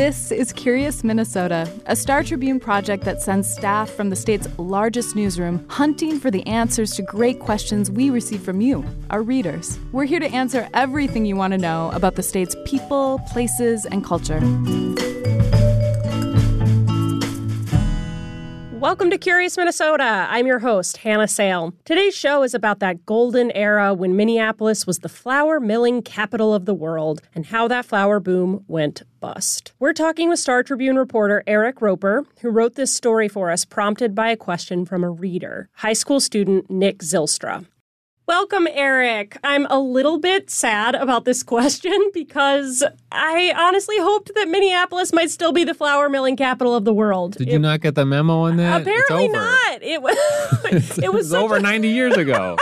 This is Curious Minnesota, a Star Tribune project that sends staff from the state's largest newsroom hunting for the answers to great questions we receive from you, our readers. We're here to answer everything you want to know about the state's people, places, and culture. Welcome to Curious Minnesota. I'm your host, Hannah Sayle. Today's show is about that golden era when Minneapolis was the flour milling capital of the world and how that flour boom went bust. We're talking with Star Tribune reporter Eric Roper, who wrote this story for us prompted by a question from a reader, high school student Nick Zylstra. Welcome, Eric. I'm a little bit sad about this question because I honestly hoped that Minneapolis might still be the flour milling capital of the world. Did it, you not get the memo on that? Apparently not. It was. it was over a, 90 years ago.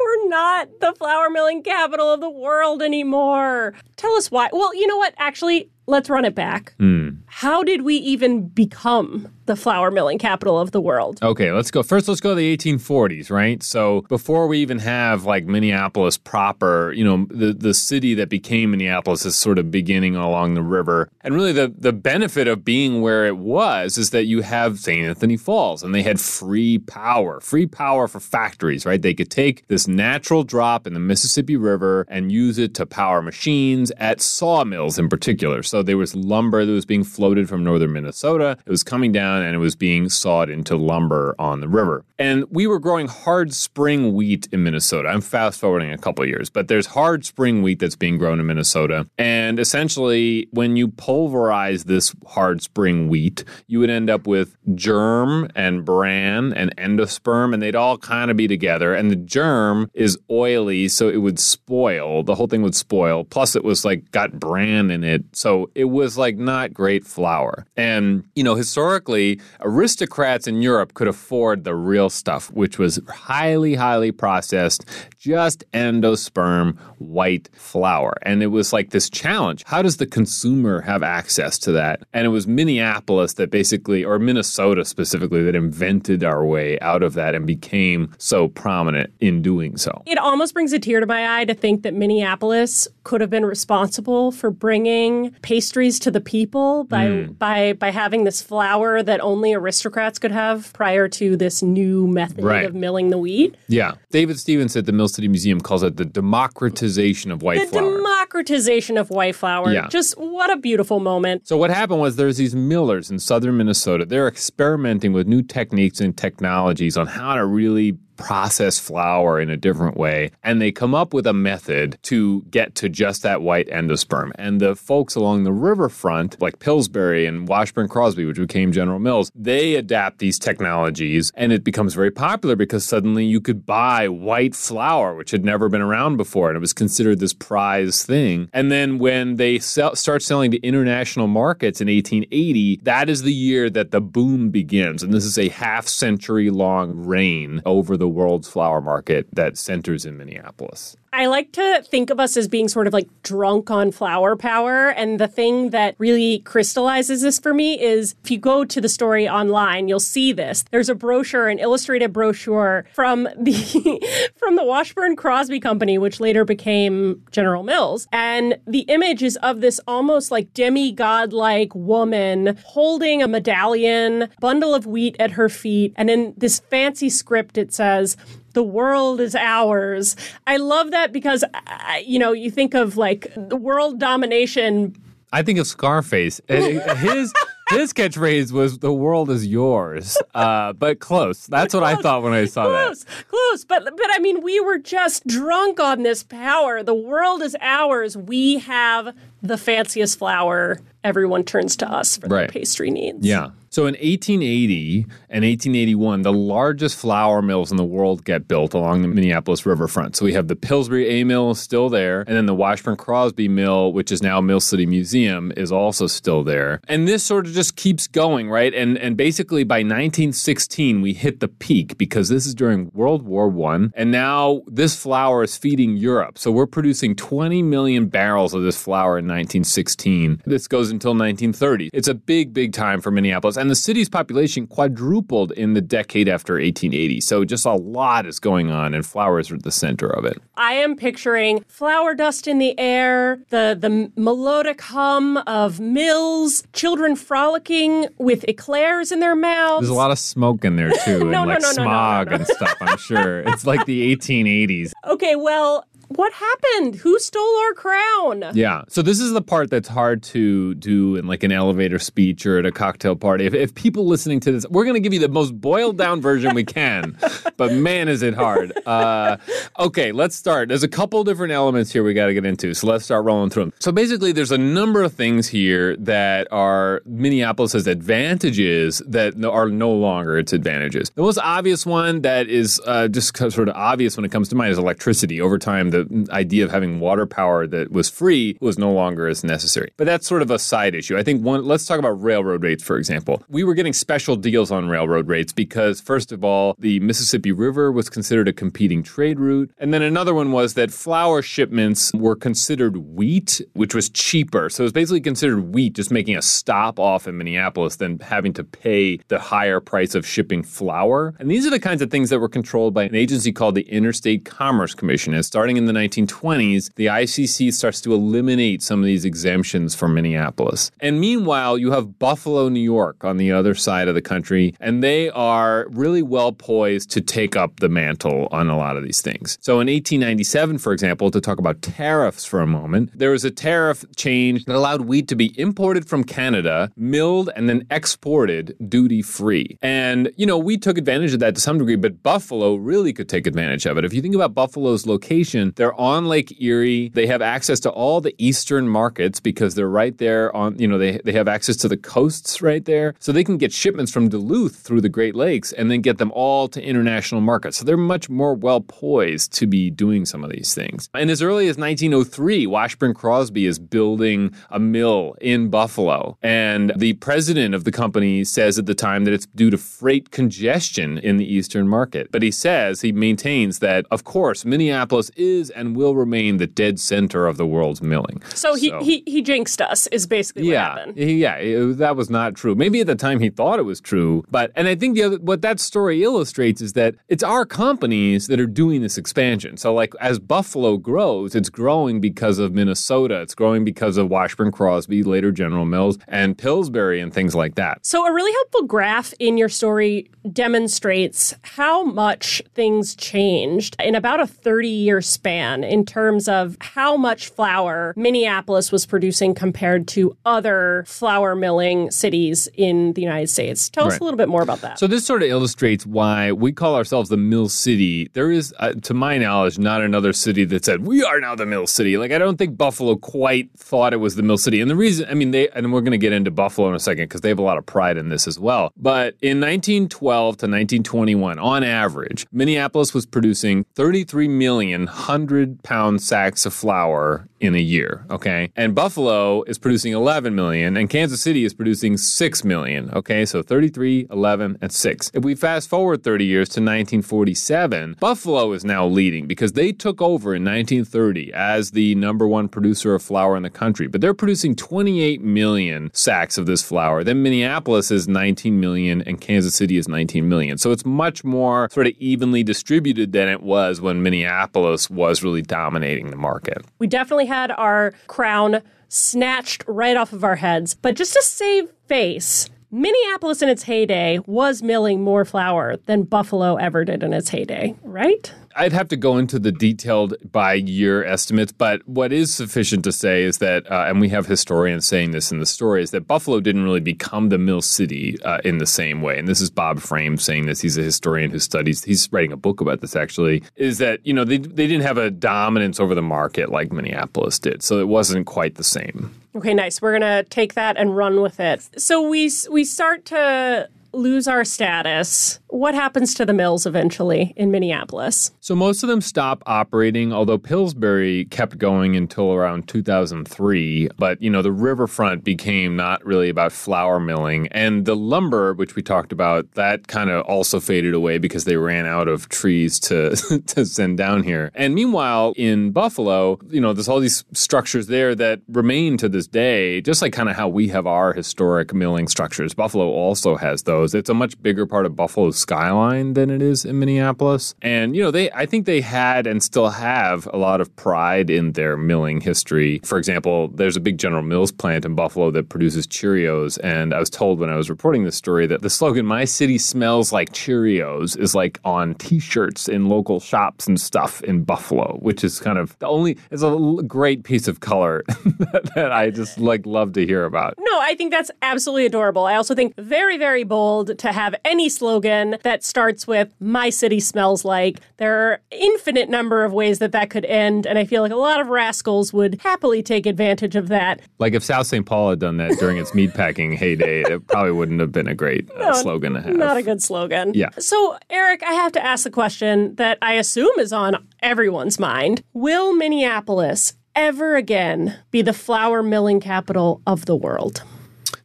We're not the flour milling capital of the world anymore. Tell us why. Well, you know what? Actually, let's run it back. Mm. How did we even become the flour milling capital of the world? Okay, let's go. First, let's go to the 1840s, right? So before we even have like Minneapolis proper, you know, the, the city that became Minneapolis is sort of beginning along the river. And really, the, the benefit of being where it was is that you have St. Anthony Falls and they had free power, free power for factories, right? They could take this natural drop in the Mississippi River and use it to power machines at sawmills in particular. So there was lumber that was being floated from northern Minnesota. It was coming down and it was being sawed into lumber on the river. And we were growing hard spring wheat in Minnesota. I'm fast forwarding a couple years, but there's hard spring wheat that's being grown in Minnesota. And essentially, when you pulverize this hard spring wheat, you would end up with germ and bran and endosperm, and they'd all kind of be together. And the germ is oily, so it would spoil. The whole thing would spoil. Plus, it was like got bran in it. So it was like not great flour. And, you know, historically, aristocrats in Europe could afford the real stuff, which was highly, highly processed, just endosperm white flour. And it was like this challenge. How does the consumer have access to that? And it was Minneapolis that basically, or Minnesota specifically, that invented our way out of that and became so prominent in doing so. It almost brings a tear to my eye to think that Minneapolis could have been responsible for bringing pastries to the people by mm. by by having this flour that only aristocrats could have prior to this new method right. of milling the wheat. Yeah. David Stevens at the Mill City Museum calls it the democratization of white the flour. Democratization of white flour. Yeah. Just what a beautiful moment. So what happened was there's these millers in southern Minnesota. They're experimenting with new techniques and technologies on how to really process flour in a different way. And they come up with a method to get to just that white endosperm. And the folks along the riverfront, like Pillsbury and Washburn Crosby, which became General Mills, they adapt these technologies and it becomes very popular because suddenly you could buy white flour, which had never been around before. And it was considered this prize thing. And then when they sell, start selling to international markets in 1880, that is the year that the boom begins. And this is a half century long reign over the world's flour market that centers in Minneapolis. I like to think of us as being sort of like drunk on flower power. And the thing that really crystallizes this for me is if you go to the story online, you'll see this. There's a brochure, an illustrated brochure from the from the Washburn Crosby Company, which later became General Mills. And the image is of this almost like demigod like woman holding a medallion, bundle of wheat at her feet. And in this fancy script, it says, the world is ours. I love that because, uh, you know, you think of like the world domination. I think of Scarface. His. His catchphrase was "The world is yours," uh, but close. That's what I thought when I saw that. close, that. Close, but but I mean, we were just drunk on this power. The world is ours. We have the fanciest flour. Everyone turns to us for right. their pastry needs. Yeah. So in 1880 and 1881, the largest flour mills in the world get built along the Minneapolis riverfront. So we have the Pillsbury A mill still there, and then the Washburn Crosby mill, which is now Mill City Museum, is also still there. And this sort of just keeps going, right? And and basically by 1916 we hit the peak because this is during World War One, and now this flour is feeding Europe. So we're producing 20 million barrels of this flour in 1916. This goes until 1930. It's a big, big time for Minneapolis. And the city's population quadrupled in the decade after 1880. So just a lot is going on, and flowers are at the center of it. I am picturing flour dust in the air, the, the melodic hum of mills, children frolicking with eclairs in their mouths. There's a lot of smoke in there too, no, and no, like no, smog and stuff. I'm sure it's like the 1880s. Okay, well, what happened? Who stole our crown? Yeah. So this is the part that's hard to do in like an elevator speech or at a cocktail party. If, if people listening to this, we're going to give you the most boiled down version we can, but man, is it hard. Uh, okay, let's start. There's a couple different elements here we got to get into. So let's start rolling through them. So basically, there's a number of things here that are Minneapolis has advantages that are no longer its advantages. The most obvious one that is uh, just sort of obvious when it comes to mind is electricity. Over time, the idea of having water power that was free was no longer as necessary. But that's sort of a side issue. I think one, let's talk about railroad rates, for example. We were getting special deals on railroad rates because, first of all, the Mississippi River was considered a competing trade route. And then another one was that flour shipments were considered wheat, which was cheaper. So it was basically considered wheat, just making a stop off in Minneapolis than having to pay the higher price of shipping flour. And these are the kinds of things that were controlled by an agency called the Interstate Commerce Commission. And starting in the 1920s, the ICC starts to eliminate some of these exemptions for Minneapolis. And meanwhile, you have Buffalo, New York on the other side of the country, and they are really well poised to take up the mantle on a lot of these things. So in 1897, for example, to talk about tariffs for a moment, there was a tariff change that allowed wheat to be imported from Canada, milled, and then exported duty free. And, you know, we took advantage of that to some degree, but Buffalo really could take advantage of it. If you think about Buffalo's location, they're on Lake Erie. They have access to all the eastern markets because they're right there on, you know, they, they have access to the coasts right there. So they can get shipments from Duluth through the Great Lakes and then get them all to international markets. So they're much more well poised to be doing some of these things. And as early as 1903, Washburn Crosby is building a mill in Buffalo. And the president of the company says at the time that it's due to freight congestion in the eastern market. But he says, he maintains that, of course, Minneapolis is and will remain the dead center of the world's milling. So he, he he jinxed us is basically what Yeah, happened. yeah, it- that was not true. Maybe at the time he thought it was true, but and I think the other what that story illustrates is that it's our companies that are doing this expansion. So like as Buffalo grows, it's growing because of Minnesota, it's growing because of Washburn Crosby, later General Mills, and Pillsbury and things like that. So, a really helpful graph in your story demonstrates how much things changed in about a 30 year span in terms of how much flour Minneapolis was producing compared to other flour milling cities in the United States. Tell us a little bit more about that. So this sort of illustrates why we call ourselves the Mill City. There is, uh, to my knowledge, not another city that said we are now the Mill City. Like I don't think Buffalo quite thought it was the Mill City. And the reason, I mean, they and we're going to get into Buffalo in a second because they have a lot of pride in this as well. But in 1912 to 1921, on average, Minneapolis was producing 33 million hundred pound sacks of flour in a year. Okay, and Buffalo is producing 11 million, and Kansas City is producing 6 million. Okay, so 33, 11, and 6. If we fast forward 30 years to 1947, Buffalo is now leading because they took over in 1930 as the number one producer of flour in the country, but they're producing 28 million sacks of this flour. Then Minneapolis is 19 million, and Kansas City is 19 million. So it's much more sort of evenly distributed than it was when Minneapolis was really dominating the market. we definitely had our crown snatched right off of our heads. But just to save face, Minneapolis in its heyday was milling more flour than Buffalo ever did in its heyday, right? I'd have to go into the detailed by year estimates, but what is sufficient to say is that, uh, and we have historians saying this in the story, is that Buffalo didn't really become the mill city uh, in the same way. And this is Bob Frame saying this. He's a historian who studies, he's writing a book about this actually, is that, you know, they, they didn't have a dominance over the market like Minneapolis did. So it wasn't quite the same. Okay, nice. We're gonna take that and run with it. So we we start to lose our status, what happens to the mills eventually in Minneapolis? So most of them stop operating, although Pillsbury kept going until around 2003. But, you know, the riverfront became not really about flour milling. And the lumber, which we talked about, that kind of also faded away because they ran out of trees to, to send down here. And meanwhile, in Buffalo, you know, there's all these structures there that remain to this day, just like kind of how we have our historic milling structures. Buffalo also has those. It's a much bigger part of Buffalo's skyline than it is in Minneapolis. And, you know, they, I think they had and still have a lot of pride in their milling history. For example, there's a big General Mills plant in Buffalo that produces Cheerios. And I was told when I was reporting this story that the slogan, My City Smells Like Cheerios, is like on t shirts in local shops and stuff in Buffalo, which is kind of the only, it's a great piece of color that, that I just like love to hear about. No, I think that's absolutely adorable. I also think very, very bold to have any slogan that starts with "My city smells like." There are infinite number of ways that that could end, and I feel like a lot of rascals would happily take advantage of that. Like if South St. Paul had done that during its meatpacking heyday, it probably wouldn't have been a great uh, no, slogan to have. Not a good slogan. Yeah. So, Eric, I have to ask the question that I assume is on everyone's mind: Will Minneapolis ever again be the flour milling capital of the world?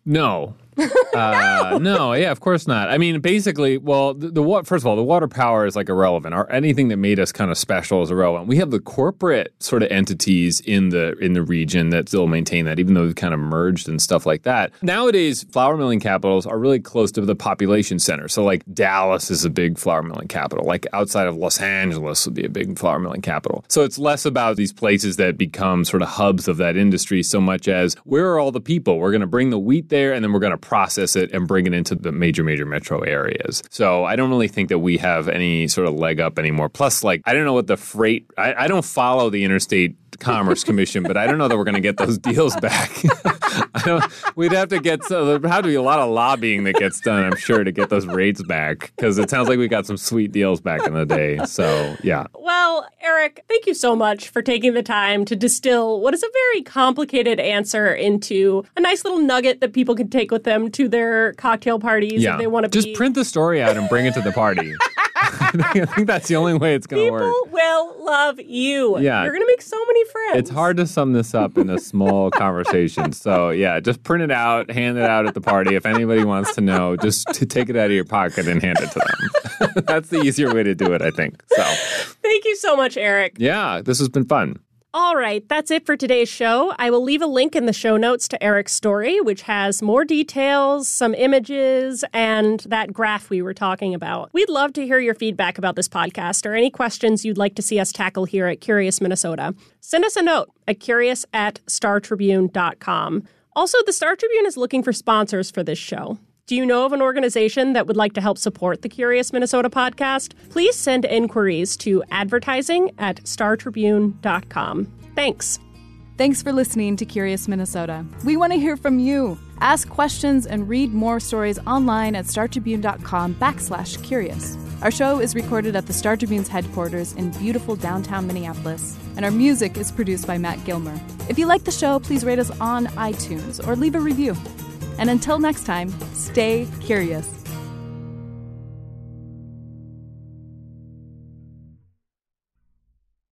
No. Uh, no, yeah, of course not. I mean, basically, well, the, first of all, the water power is like irrelevant. Or anything that made us kind of special is irrelevant. We have the corporate sort of entities in the in the region that still maintain that, even though we've kind of merged and stuff like that. Nowadays, flour milling capitals are really close to the population center. So, like Dallas is a big flour milling capital. Like outside of Los Angeles would be a big flour milling capital. So it's less about these places that become sort of hubs of that industry, so much as where are all the people? We're going to bring the wheat there, and then we're going to process it and bring it into the major, major metro areas. So I don't really think that we have any sort of leg up anymore. Plus, like, I don't know what the freight, I, I don't follow the interstate Commerce Commission, but I don't know that we're going to get those deals back. we'd have to get so there have to be a lot of lobbying that gets done, I'm sure, to get those rates back because it sounds like we got some sweet deals back in the day. So yeah. Well, Eric, thank you so much for taking the time to distill what is a very complicated answer into a nice little nugget that people can take with them to their cocktail parties yeah. if they want to. Just print the story out and bring it to the party. I think that's the only way it's going to work. People will love you. Yeah. You're going to make so many friends. It's hard to sum this up in a small conversation. So, yeah, just print it out, hand it out at the party. If anybody wants to know, just to take it out of your pocket and hand it to them. that's the easier way to do it, I think. So, thank you so much, Eric. Yeah, this has been fun. All right, that's it for today's show. I will leave a link in the show notes to Eric's story, which has more details, some images, and that graph we were talking about. We'd love to hear your feedback about this podcast or any questions you'd like to see us tackle here at Curious Minnesota. Send us a note at curious at startribune.com. Also, the Star Tribune is looking for sponsors for this show. Do you know of an organization that would like to help support the Curious Minnesota podcast? Please send inquiries to advertising at startribune.com. Thanks. Thanks for listening to Curious Minnesota. We want to hear from you. Ask questions and read more stories online at startribune.com backslash curious. Our show is recorded at the Star Tribune's headquarters in beautiful downtown Minneapolis, and our music is produced by Matt Gilmer. If you like the show, please rate us on iTunes or leave a review. And until next time, stay curious.